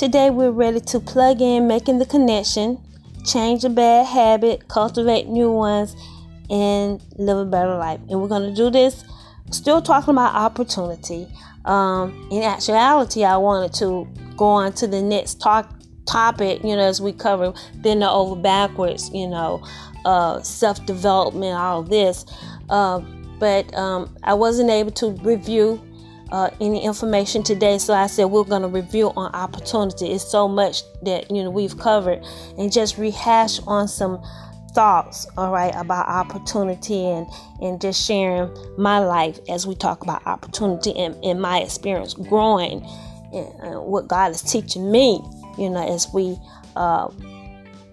Today we're ready to plug in, making the connection, change a bad habit, cultivate new ones, and live a better life. And we're going to do this still talking about opportunity. Um, in actuality, I wanted to go on to the next talk topic, you know, as we cover bending over backwards, you know, uh, self development, all this. Uh, but um, I wasn't able to review uh, any information today, so I said we're going to review on opportunity. It's so much that you know we've covered, and just rehash on some thoughts, all right, about opportunity and and just sharing my life as we talk about opportunity and, and my experience growing and what God is teaching me, you know, as we uh,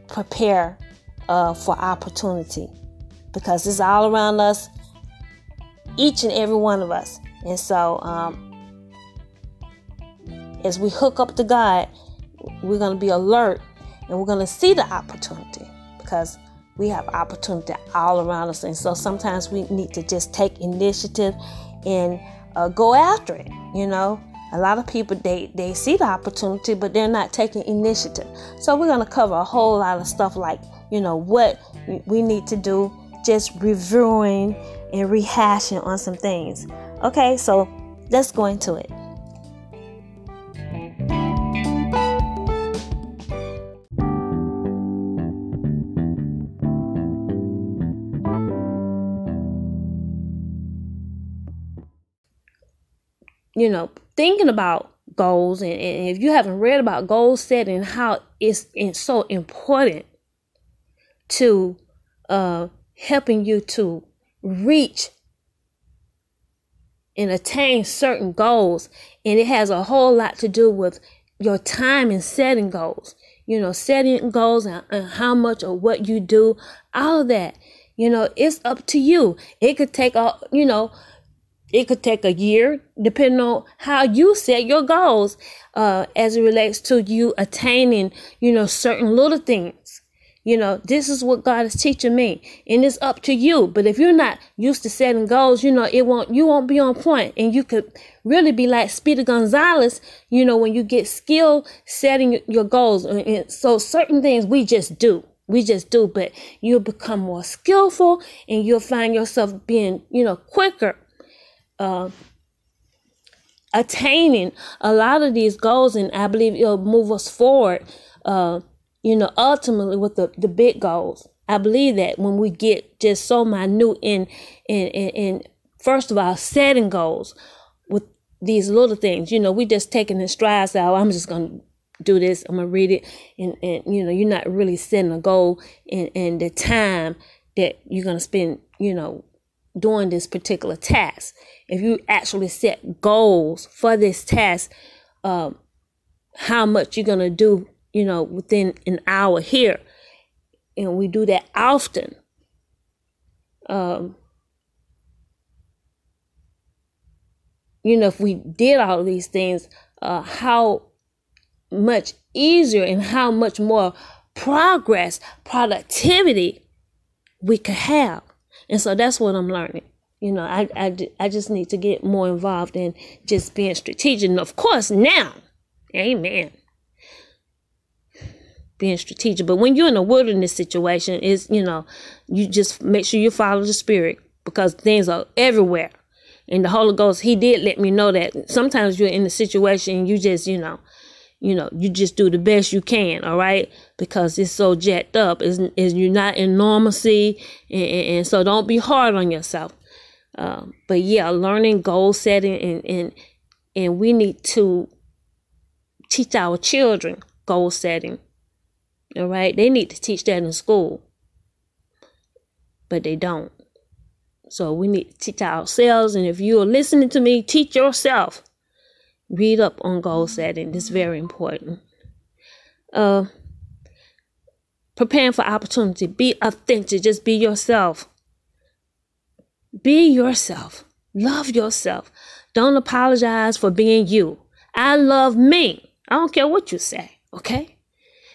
prepare uh, for opportunity because it's all around us, each and every one of us. And so, um, as we hook up to God, we're going to be alert and we're going to see the opportunity because we have opportunity all around us. And so sometimes we need to just take initiative and uh, go after it, you know. A lot of people they they see the opportunity, but they're not taking initiative. So we're gonna cover a whole lot of stuff like you know what we need to do, just reviewing and rehashing on some things. Okay, so let's go into it. you know, thinking about goals, and, and if you haven't read about goal setting, how it's, it's so important to uh, helping you to reach and attain certain goals. And it has a whole lot to do with your time in setting goals. You know, setting goals and, and how much or what you do, all that. You know, it's up to you. It could take a, you know, it could take a year, depending on how you set your goals, uh, as it relates to you attaining, you know, certain little things. You know, this is what God is teaching me, and it's up to you. But if you're not used to setting goals, you know, it won't, you won't be on point, and you could really be like Speedy Gonzalez. You know, when you get skill setting your goals, and so certain things we just do we just do but you'll become more skillful and you'll find yourself being you know quicker uh, attaining a lot of these goals, and I believe it'll move us forward. Uh, you know, ultimately with the the big goals. I believe that when we get just so minute in in in, in first of all setting goals with these little things, you know, we just taking the strides out. I'm just gonna do this. I'm gonna read it, and and you know, you're not really setting a goal and and the time that you're gonna spend, you know, doing this particular task if you actually set goals for this task, um, how much you're going to do, you know, within an hour here. And we do that often. Um, you know, if we did all these things, uh, how much easier and how much more progress, productivity we could have. And so that's what I'm learning. You know, I, I, I just need to get more involved in just being strategic. And of course, now, amen, being strategic. But when you're in a wilderness situation, is you know, you just make sure you follow the Spirit because things are everywhere. And the Holy Ghost, He did let me know that sometimes you're in a situation you just, you know, you know, you just do the best you can, all right? Because it's so jacked up. Is is you're not in normalcy, and, and, and so don't be hard on yourself. Um, but yeah, learning goal setting and, and and we need to teach our children goal setting. All right, they need to teach that in school, but they don't. So we need to teach ourselves. And if you are listening to me, teach yourself. Read up on goal setting. It's very important. Uh, preparing for opportunity. Be authentic. Just be yourself. Be yourself. Love yourself. Don't apologize for being you. I love me. I don't care what you say, okay?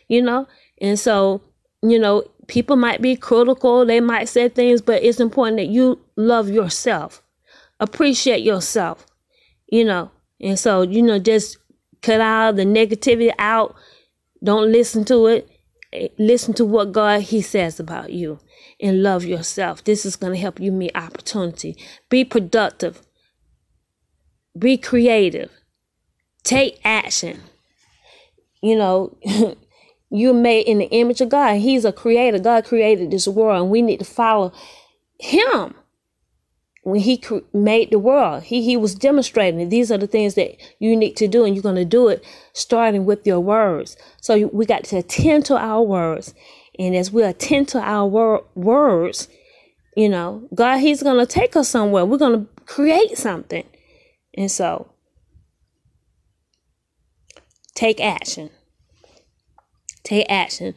You know? And so, you know, people might be critical, they might say things, but it's important that you love yourself. Appreciate yourself. You know, and so, you know, just cut all the negativity out. Don't listen to it. Listen to what God He says about you and love yourself. This is going to help you meet opportunity. Be productive. Be creative. Take action. You know, you're made in the image of God. He's a creator. God created this world, and we need to follow Him. When he cre- made the world he he was demonstrating these are the things that you need to do and you're going to do it starting with your words. So we got to attend to our words and as we attend to our wor- words you know god he's going to take us somewhere. We're going to create something. And so take action take action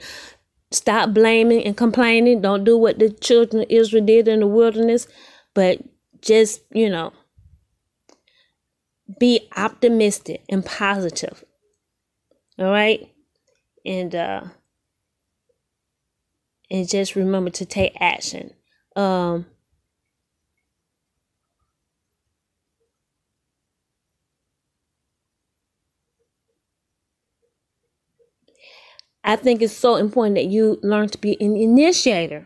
stop blaming and complaining don't do what the children of israel did in the wilderness but just, you know, be optimistic and positive. All right? And uh and just remember to take action. Um I think it's so important that you learn to be an initiator.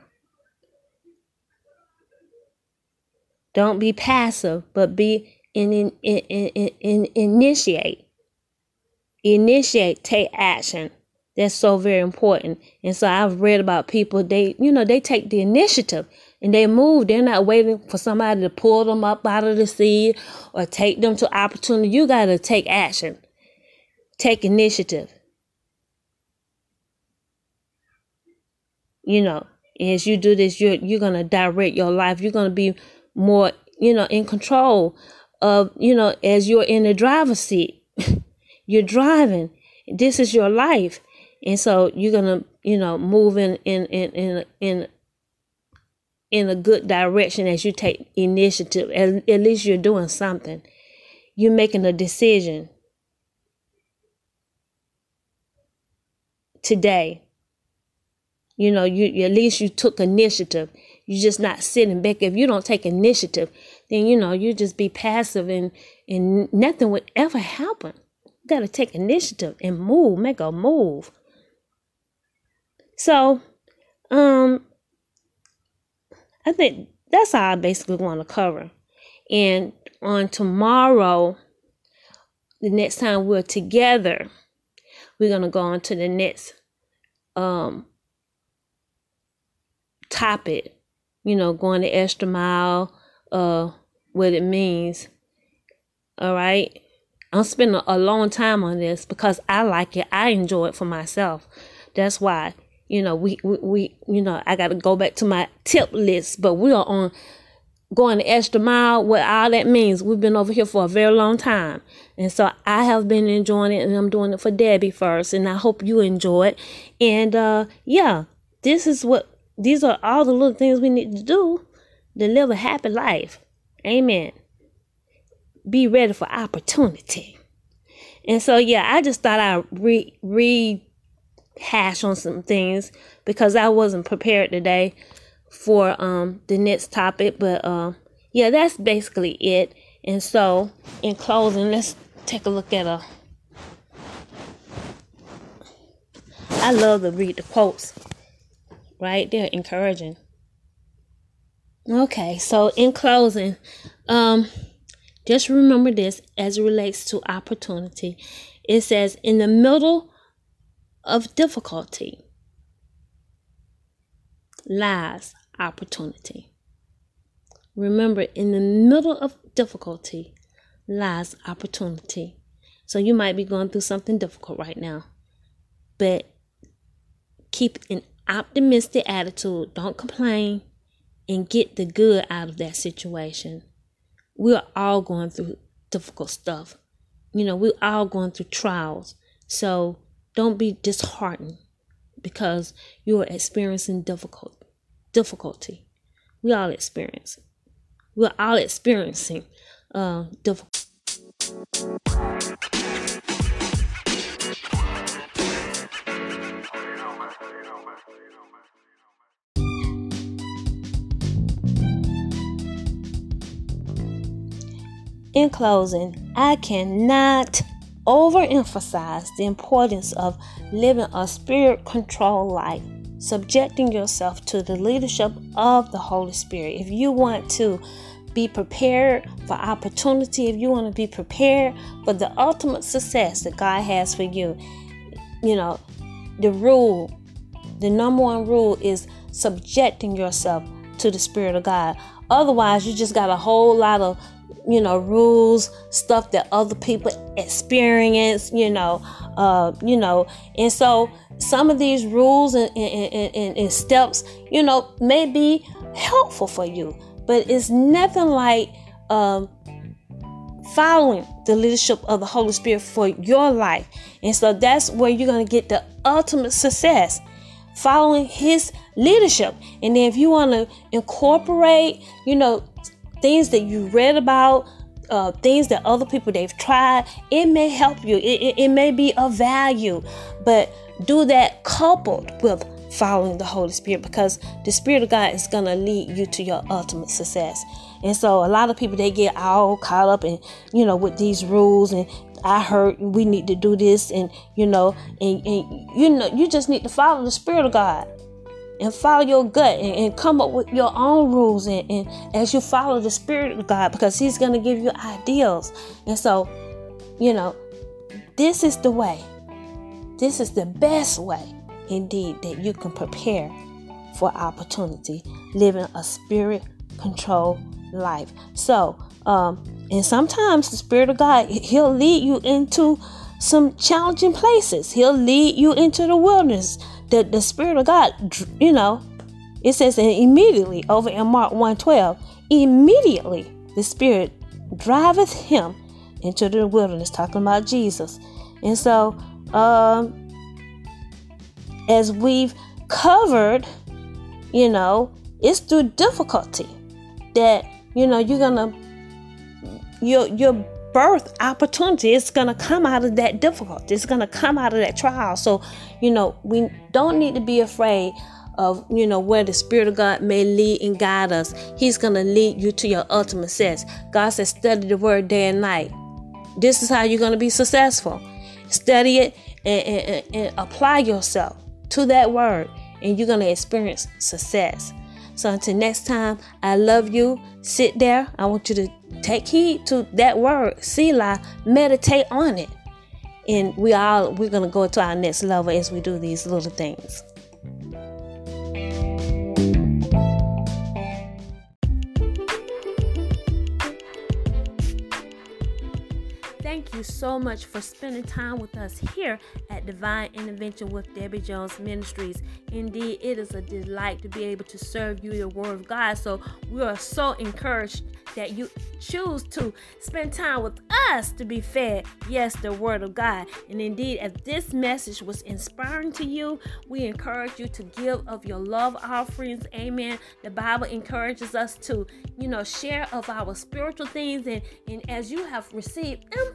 Don't be passive, but be in, in, in, in, in initiate. Initiate, take action. That's so very important. And so I've read about people, they, you know, they take the initiative and they move. They're not waiting for somebody to pull them up out of the sea or take them to opportunity. You got to take action, take initiative. You know, as you do this, you're you're gonna direct your life. You're gonna be more, you know, in control of, you know, as you're in the driver's seat. you're driving. This is your life. And so you're gonna, you know, move in in in in in in a good direction as you take initiative. At, at least you're doing something. You're making a decision today. You know, you at least you took initiative. You're just not sitting back. If you don't take initiative, then you know you just be passive and and nothing would ever happen. You gotta take initiative and move, make a move. So, um, I think that's all I basically want to cover. And on tomorrow, the next time we're together, we're gonna go on to the next um topic you know, going the extra mile, uh, what it means. All right. I'm spending a long time on this because I like it. I enjoy it for myself. That's why, you know, we, we, we you know, I got to go back to my tip list, but we are on going the extra mile. What all that means, we've been over here for a very long time. And so I have been enjoying it and I'm doing it for Debbie first. And I hope you enjoy it. And, uh, yeah, this is what these are all the little things we need to do to live a happy life. Amen. Be ready for opportunity. And so, yeah, I just thought I'd re rehash on some things because I wasn't prepared today for um the next topic. But uh, yeah, that's basically it. And so, in closing, let's take a look at a. I love to read the quotes right? They're encouraging. Okay, so in closing, um, just remember this as it relates to opportunity. It says, in the middle of difficulty lies opportunity. Remember, in the middle of difficulty lies opportunity. So you might be going through something difficult right now, but keep an optimistic attitude. Don't complain and get the good out of that situation. We're all going through difficult stuff. You know, we're all going through trials. So don't be disheartened because you're experiencing difficult difficulty. We all experience. We're all experiencing uh, difficult. In closing, I cannot overemphasize the importance of living a spirit controlled life, subjecting yourself to the leadership of the Holy Spirit. If you want to be prepared for opportunity, if you want to be prepared for the ultimate success that God has for you, you know, the rule, the number one rule is subjecting yourself to the Spirit of God. Otherwise, you just got a whole lot of you know rules stuff that other people experience you know uh you know and so some of these rules and, and, and, and steps you know may be helpful for you but it's nothing like um following the leadership of the Holy Spirit for your life. And so that's where you're going to get the ultimate success following his leadership. And then if you want to incorporate, you know, things that you read about, uh, things that other people they've tried, it may help you. It, it, it may be of value, but do that coupled with following the Holy Spirit because the Spirit of God is to lead you to your ultimate success. And so a lot of people they get all caught up in, you know, with these rules and I heard we need to do this and you know and, and you know you just need to follow the Spirit of God and follow your gut and, and come up with your own rules and, and, as you follow the spirit of god because he's going to give you ideals. And so you know this is the way. This is the best way indeed that you can prepare for opportunity living a spirit controlled life. So um and sometimes the spirit of god he'll lead you into some challenging places. He'll lead you into the wilderness the, the Spirit of God, you know, it says and immediately over in Mark 112, immediately the Spirit driveth him into the wilderness, talking about Jesus. And so, um, as we've covered, you know, it's through difficulty that, you know, you're gonna your your birth opportunity is going to come out of that difficulty. It's going to come out of that trial. So, you know, we don't need to be afraid of, you know, where the Spirit of God may lead and guide us. He's going to lead you to your ultimate success. God says, study the word day and night. This is how you're going to be successful. Study it and, and, and apply yourself to that word, and you're going to experience success. So until next time, I love you. Sit there. I want you to take heed to that word, Selah, meditate on it. And we all we're gonna go to our next level as we do these little things. Thank you so much for spending time with us here at Divine Intervention with Debbie Jones Ministries. Indeed, it is a delight to be able to serve you the Word of God. So we are so encouraged that you choose to spend time with us to be fed, yes, the Word of God. And indeed, if this message was inspiring to you, we encourage you to give of your love offerings. Amen. The Bible encourages us to, you know, share of our spiritual things. And, and as you have received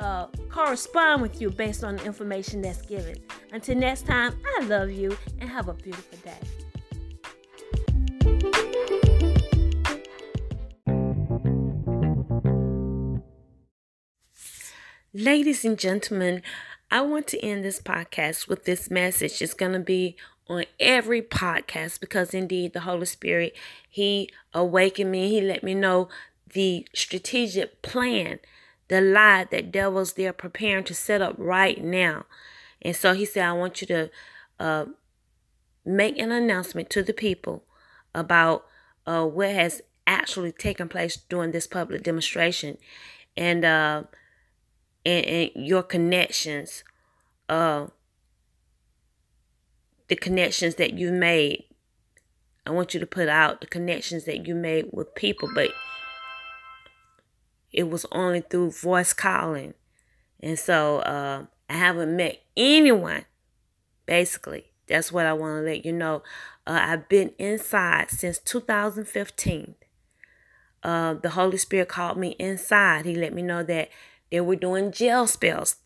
uh, correspond with you based on the information that's given. Until next time, I love you and have a beautiful day. Ladies and gentlemen, I want to end this podcast with this message. It's going to be on every podcast because indeed the Holy Spirit, He awakened me. He let me know the strategic plan, the lie that devils they're preparing to set up right now. And so He said, I want you to uh, make an announcement to the people about uh, what has actually taken place during this public demonstration. And uh, and, and your connections, uh, the connections that you made. I want you to put out the connections that you made with people, but it was only through voice calling. And so uh, I haven't met anyone. Basically, that's what I want to let you know. Uh, I've been inside since 2015. Uh, the Holy Spirit called me inside. He let me know that they were doing jail spells,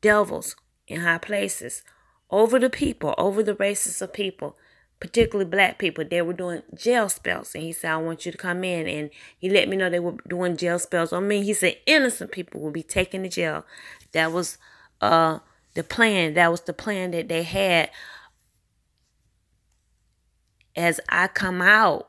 devils in high places, over the people, over the races of people, particularly black people. They were doing jail spells. And he said, I want you to come in. And he let me know they were doing jail spells on me. He said, innocent people will be taken to jail. That was uh, the plan. That was the plan that they had as I come out